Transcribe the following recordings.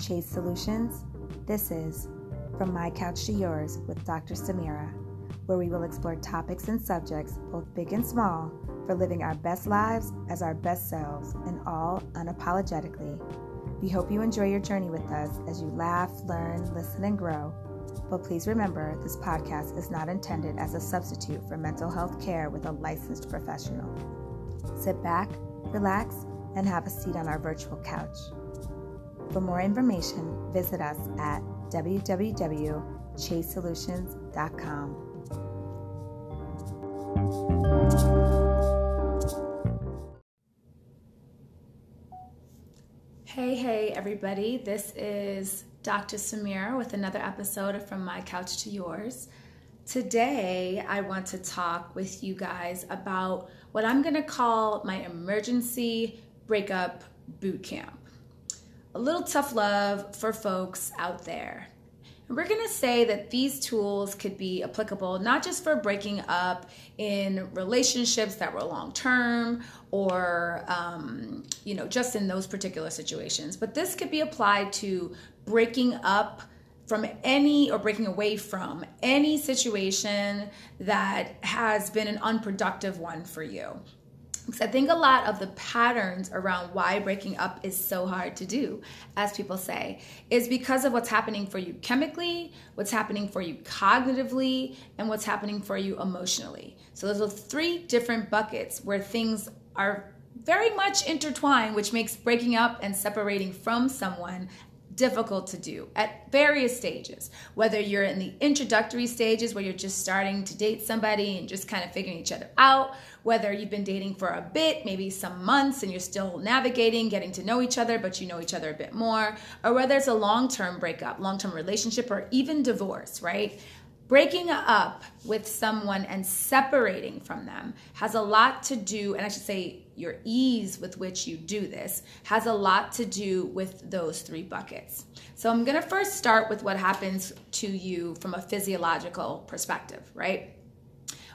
Chase Solutions. This is From My Couch to Yours with Dr. Samira, where we will explore topics and subjects, both big and small, for living our best lives as our best selves and all unapologetically. We hope you enjoy your journey with us as you laugh, learn, listen, and grow. But please remember, this podcast is not intended as a substitute for mental health care with a licensed professional. Sit back, relax, and have a seat on our virtual couch. For more information, visit us at www.chasesolutions.com. Hey, hey, everybody. This is Dr. Samira with another episode of From My Couch to Yours. Today, I want to talk with you guys about what I'm going to call my emergency breakup boot camp. A little tough love for folks out there. And we're going to say that these tools could be applicable not just for breaking up in relationships that were long term or, um, you know, just in those particular situations, but this could be applied to breaking up from any or breaking away from any situation that has been an unproductive one for you. Because I think a lot of the patterns around why breaking up is so hard to do, as people say, is because of what's happening for you chemically, what's happening for you cognitively, and what's happening for you emotionally. So those are three different buckets where things are very much intertwined, which makes breaking up and separating from someone difficult to do at various stages. Whether you're in the introductory stages where you're just starting to date somebody and just kind of figuring each other out, whether you've been dating for a bit, maybe some months, and you're still navigating, getting to know each other, but you know each other a bit more, or whether it's a long term breakup, long term relationship, or even divorce, right? breaking up with someone and separating from them has a lot to do, and I should say, your ease with which you do this has a lot to do with those three buckets. So, I'm gonna first start with what happens to you from a physiological perspective, right?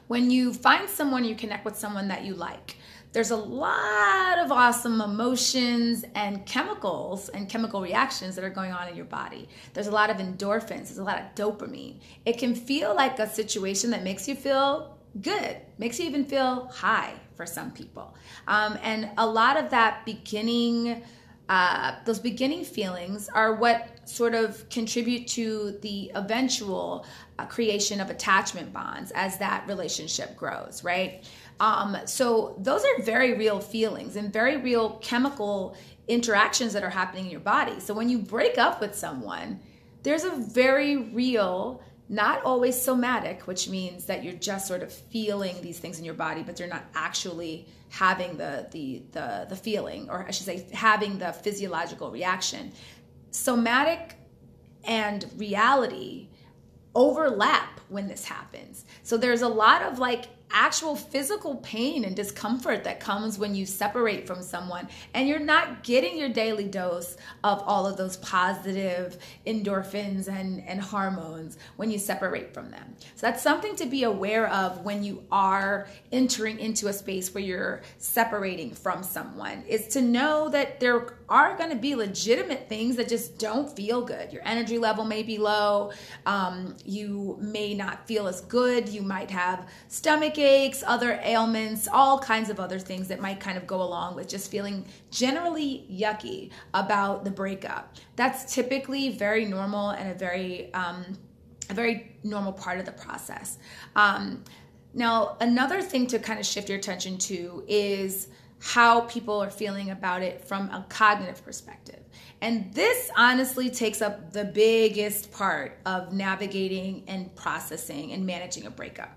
When you find someone, you connect with someone that you like there's a lot of awesome emotions and chemicals and chemical reactions that are going on in your body. There's a lot of endorphins, there's a lot of dopamine. It can feel like a situation that makes you feel good, makes you even feel high for some people. Um, and a lot of that beginning, uh, those beginning feelings are what sort of contribute to the eventual creation of attachment bonds as that relationship grows, right? Um, so those are very real feelings and very real chemical interactions that are happening in your body. So when you break up with someone, there's a very real not always somatic, which means that you're just sort of feeling these things in your body, but they're not actually having the the the, the feeling, or I should say, having the physiological reaction. Somatic and reality overlap when this happens. So there's a lot of like actual physical pain and discomfort that comes when you separate from someone and you're not getting your daily dose of all of those positive endorphins and, and hormones when you separate from them. So that's something to be aware of when you are entering into a space where you're separating from someone is to know that there are going to be legitimate things that just don't feel good. Your energy level may be low. Um, you may not feel as good. You might have stomach aches, other ailments, all kinds of other things that might kind of go along with just feeling generally yucky about the breakup. That's typically very normal and a very, um, a very normal part of the process. Um, now, another thing to kind of shift your attention to is how people are feeling about it from a cognitive perspective. And this honestly takes up the biggest part of navigating and processing and managing a breakup.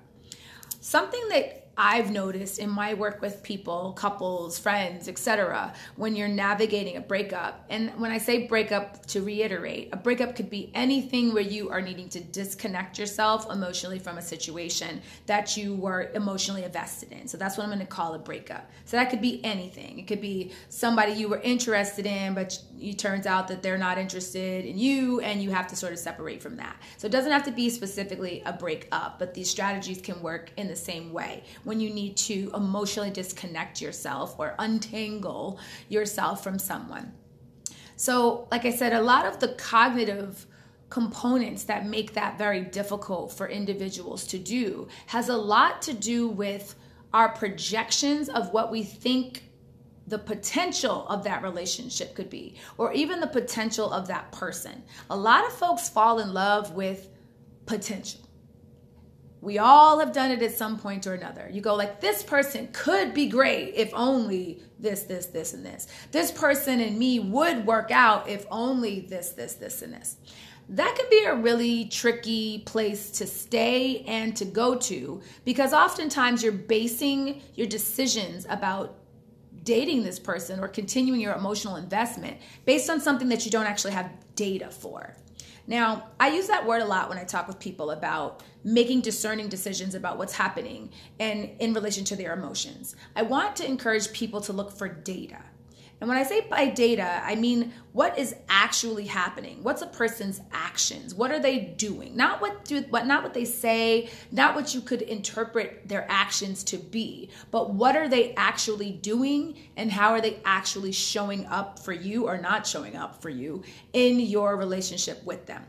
Something that I've noticed in my work with people, couples, friends, etc., when you're navigating a breakup. And when I say breakup, to reiterate, a breakup could be anything where you are needing to disconnect yourself emotionally from a situation that you were emotionally invested in. So that's what I'm going to call a breakup. So that could be anything. It could be somebody you were interested in, but it turns out that they're not interested in you, and you have to sort of separate from that. So it doesn't have to be specifically a breakup, but these strategies can work in the same way when you need to emotionally disconnect yourself or untangle yourself from someone. So, like I said, a lot of the cognitive components that make that very difficult for individuals to do has a lot to do with our projections of what we think the potential of that relationship could be, or even the potential of that person. A lot of folks fall in love with potential. We all have done it at some point or another. You go like, this person could be great if only this, this, this, and this. This person and me would work out if only this, this, this, and this. That can be a really tricky place to stay and to go to because oftentimes you're basing your decisions about dating this person or continuing your emotional investment based on something that you don't actually have data for. Now, I use that word a lot when I talk with people about making discerning decisions about what's happening and in relation to their emotions. I want to encourage people to look for data. And when I say by data, I mean what is actually happening. What's a person's actions? What are they doing? Not what do what not what they say, not what you could interpret their actions to be, but what are they actually doing and how are they actually showing up for you or not showing up for you in your relationship with them.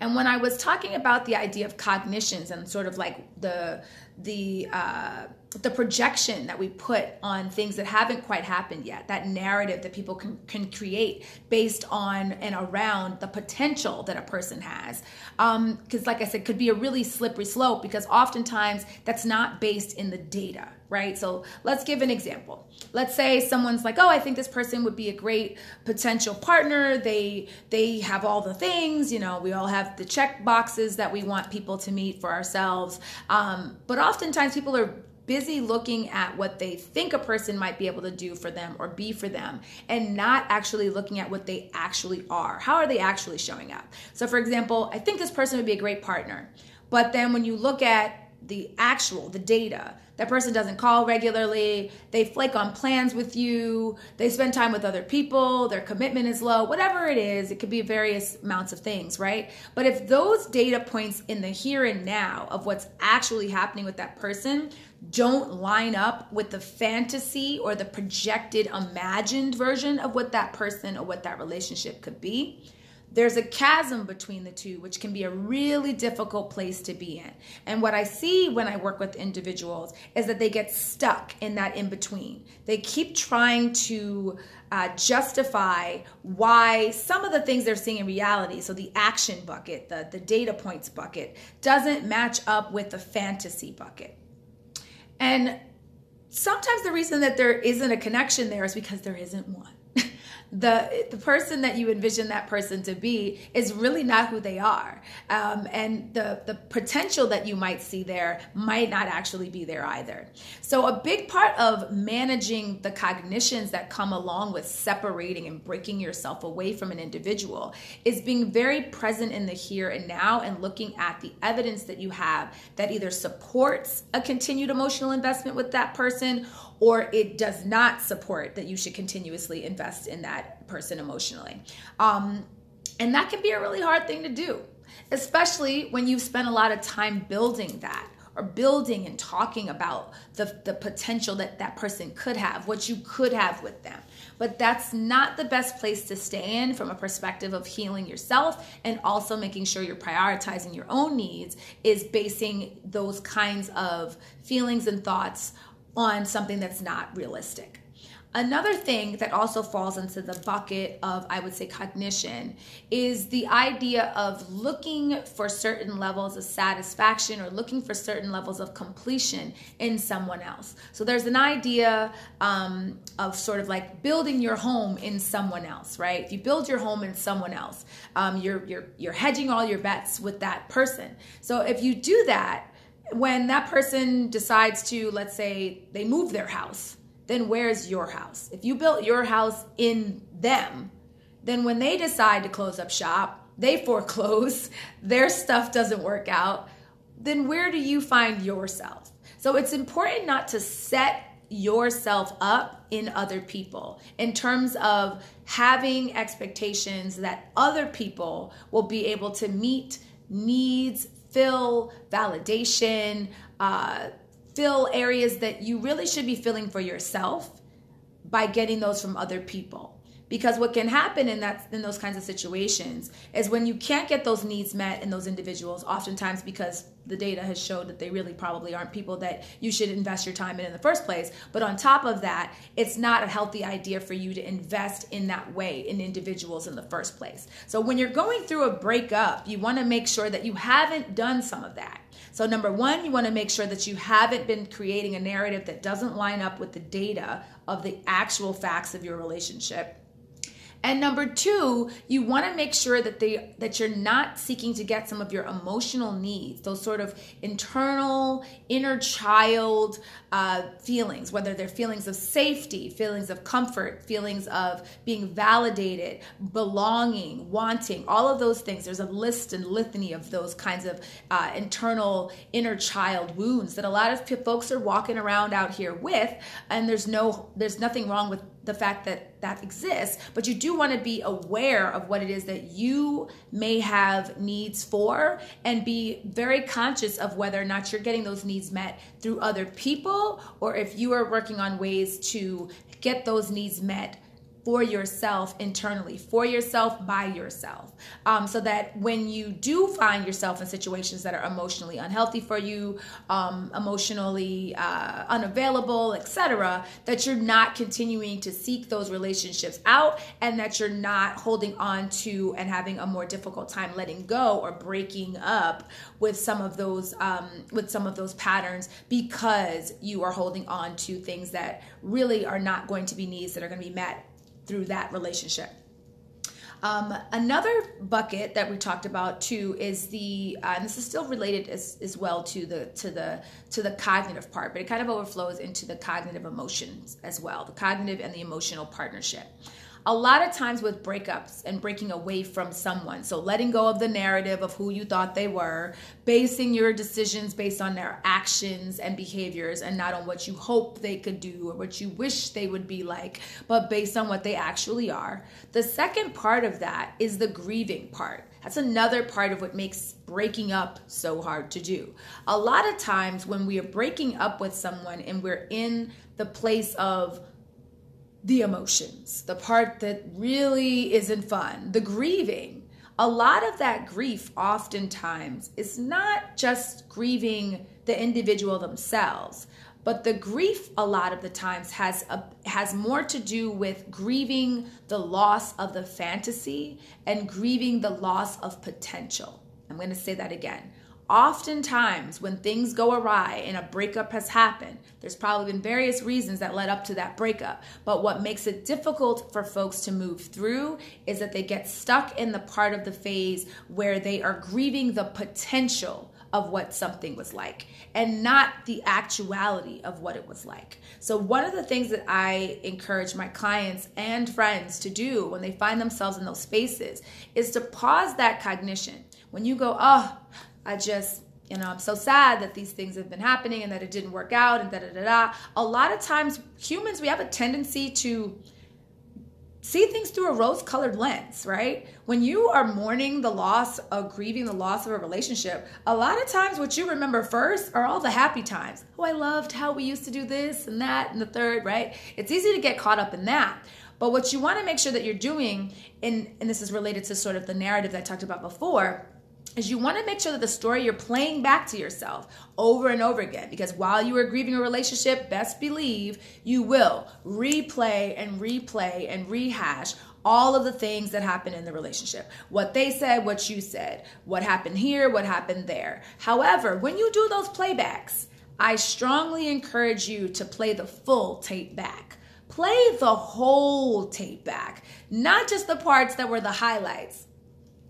And when I was talking about the idea of cognitions and sort of like the the uh, the projection that we put on things that haven't quite happened yet, that narrative that people can, can create based on and around the potential that a person has. Because, um, like I said, could be a really slippery slope because oftentimes that's not based in the data, right? So let's give an example. Let's say someone's like, "Oh, I think this person would be a great potential partner. They they have all the things, you know. We all have the check boxes that we want people to meet for ourselves. Um, but oftentimes people are busy looking at what they think a person might be able to do for them or be for them and not actually looking at what they actually are. How are they actually showing up? So, for example, I think this person would be a great partner. But then when you look at the actual, the data, that person doesn't call regularly, they flake on plans with you, they spend time with other people, their commitment is low, whatever it is, it could be various amounts of things, right? But if those data points in the here and now of what's actually happening with that person don't line up with the fantasy or the projected imagined version of what that person or what that relationship could be, there's a chasm between the two, which can be a really difficult place to be in. And what I see when I work with individuals is that they get stuck in that in between. They keep trying to uh, justify why some of the things they're seeing in reality, so the action bucket, the, the data points bucket, doesn't match up with the fantasy bucket. And sometimes the reason that there isn't a connection there is because there isn't one the the person that you envision that person to be is really not who they are. Um, and the the potential that you might see there might not actually be there either. So a big part of managing the cognitions that come along with separating and breaking yourself away from an individual is being very present in the here and now and looking at the evidence that you have that either supports a continued emotional investment with that person or it does not support that you should continuously invest in that person emotionally. Um, and that can be a really hard thing to do, especially when you've spent a lot of time building that or building and talking about the, the potential that that person could have, what you could have with them. But that's not the best place to stay in from a perspective of healing yourself and also making sure you're prioritizing your own needs, is basing those kinds of feelings and thoughts on something that's not realistic. Another thing that also falls into the bucket of, I would say, cognition is the idea of looking for certain levels of satisfaction or looking for certain levels of completion in someone else. So there's an idea um, of sort of like building your home in someone else, right? If you build your home in someone else, um, you're you're you're hedging all your bets with that person. So if you do that, when that person decides to, let's say, they move their house, then where's your house? If you built your house in them, then when they decide to close up shop, they foreclose, their stuff doesn't work out, then where do you find yourself? So it's important not to set yourself up in other people in terms of having expectations that other people will be able to meet needs, fill validation, uh, fill areas that you really should be filling for yourself by getting those from other people. Because what can happen in that in those kinds of situations is when you can't get those needs met in those individuals oftentimes because the data has showed that they really probably aren't people that you should invest your time in in the first place. But on top of that it's not a healthy idea for you to invest in that way in individuals in the first place. So when you're going through a breakup you want to make sure that you haven't done some of that. So, number one, you want to make sure that you haven't been creating a narrative that doesn't line up with the data of the actual facts of your relationship. And number two, you want to make sure that they that you're not seeking to get some of your emotional needs, those sort of internal inner child uh, feelings, whether they're feelings of safety, feelings of comfort, feelings of being validated, belonging, wanting, all of those things. There's a list and litany of those kinds of uh, internal inner child wounds that a lot of folks are walking around out here with, and there's no, there's nothing wrong with the fact that that exists, but you do want to be aware of what it is that you may have needs for and be very conscious of whether or not you're getting those needs met through other people or if you are working on ways to get those needs met for yourself internally, for yourself by yourself. Um, so that when you do find yourself in situations that are emotionally unhealthy for you, um, emotionally uh, unavailable, etc., that you're not continuing to seek those relationships out and that you're not holding on to and having a more difficult time letting go or breaking up with some of those um, with some of those patterns because you are holding on to things that really are not going to be needs that are going to be met through that relationship. Um, another bucket that we talked about too is the, uh, and this is still related as, as well to the to the to the cognitive part, but it kind of overflows into the cognitive emotions as well, the cognitive and the emotional partnership a lot of times with breakups and breaking away from someone, so letting go of the narrative of who you thought they were, basing your decisions based on their actions and behaviors and not on what you hope they could do or what you wish they would be like, but based on what they actually are. The second part of that is the grieving part. That's another part of what makes breaking up so hard to do. A lot of times when we are breaking up with someone and we're in the place of the emotions, the part that really isn't fun, the grieving. A lot of that grief, oftentimes, is not just grieving the individual themselves, but the grief a lot of the times has a, has more to do with grieving the loss of the fantasy and grieving the loss of potential. I'm going to say that again. Oftentimes, when things go awry and a breakup has happened, there's probably been various reasons that led up to that breakup. But what makes it difficult for folks to move through is that they get stuck in the part of the phase where they are grieving the potential of what something was like and not the actuality of what it was like. So, one of the things that I encourage my clients and friends to do when they find themselves in those spaces is to pause that cognition. When you go, oh, I just, you know, I'm so sad that these things have been happening and that it didn't work out and da da da da. A lot of times, humans, we have a tendency to see things through a rose colored lens, right? When you are mourning the loss of grieving the loss of a relationship, a lot of times what you remember first are all the happy times. Oh, I loved how we used to do this and that and the third, right? It's easy to get caught up in that. But what you want to make sure that you're doing, and, and this is related to sort of the narrative that I talked about before, is you want to make sure that the story you're playing back to yourself over and over again because while you are grieving a relationship best believe you will replay and replay and rehash all of the things that happened in the relationship. What they said what you said what happened here what happened there. However when you do those playbacks i strongly encourage you to play the full tape back. Play the whole tape back not just the parts that were the highlights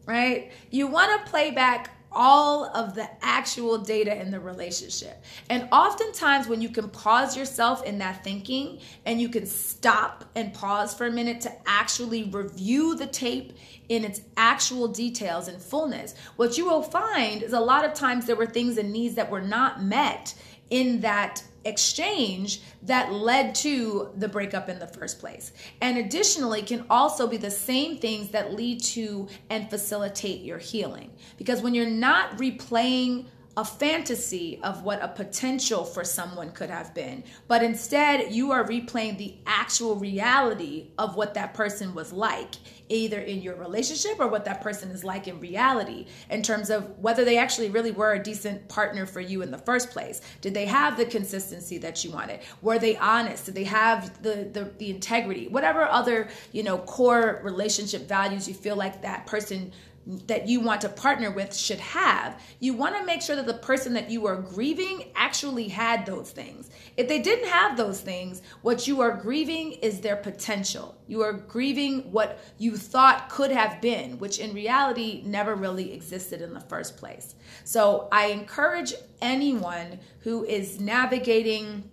right? You want to play back all of the actual data in the relationship. And oftentimes, when you can pause yourself in that thinking and you can stop and pause for a minute to actually review the tape in its actual details and fullness, what you will find is a lot of times there were things and needs that were not met in that exchange that led to the breakup in the first place. And additionally, can also be the same things that lead to and facilitate your healing. Because when you're not replaying a fantasy of what a potential for someone could have been, but instead you are replaying the actual reality of what that person was like, either in your relationship or what that person is like in reality, in terms of whether they actually really were a decent partner for you in the first place. Did they have the consistency that you wanted? Were they honest? Did they have the, the, the integrity? Whatever other, you know, core relationship values you feel like that person that you want to partner with should have. You want to make sure that the person that you are grieving actually had those things. If they didn't have those things, what you are grieving is their potential. You are grieving what you thought could have been, which in reality never really existed in the first place. So I encourage anyone who is navigating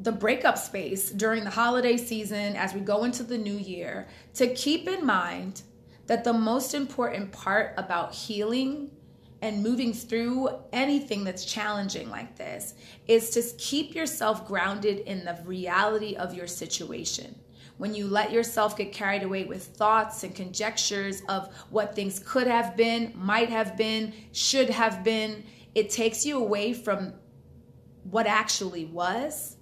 the breakup space during the holiday season as we go into the new year to keep in mind that the most important part about healing and moving through anything that's challenging like this is to keep yourself grounded in the reality of your situation. When you let yourself get carried away with thoughts and conjectures of what things could have been, might have been, should have been, it takes you away from what actually was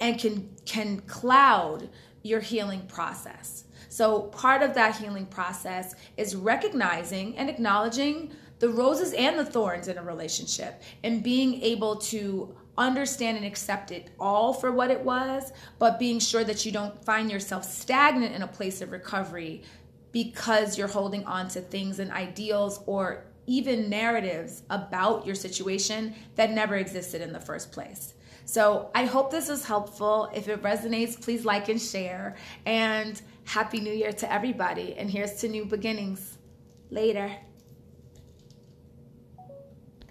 and can can cloud your healing process. So, part of that healing process is recognizing and acknowledging the roses and the thorns in a relationship and being able to understand and accept it all for what it was, but being sure that you don't find yourself stagnant in a place of recovery because you're holding on to things and ideals or even narratives about your situation that never existed in the first place. So I hope this was helpful. If it resonates, please like and share. And Happy New Year to everybody. And here's to new beginnings. Later.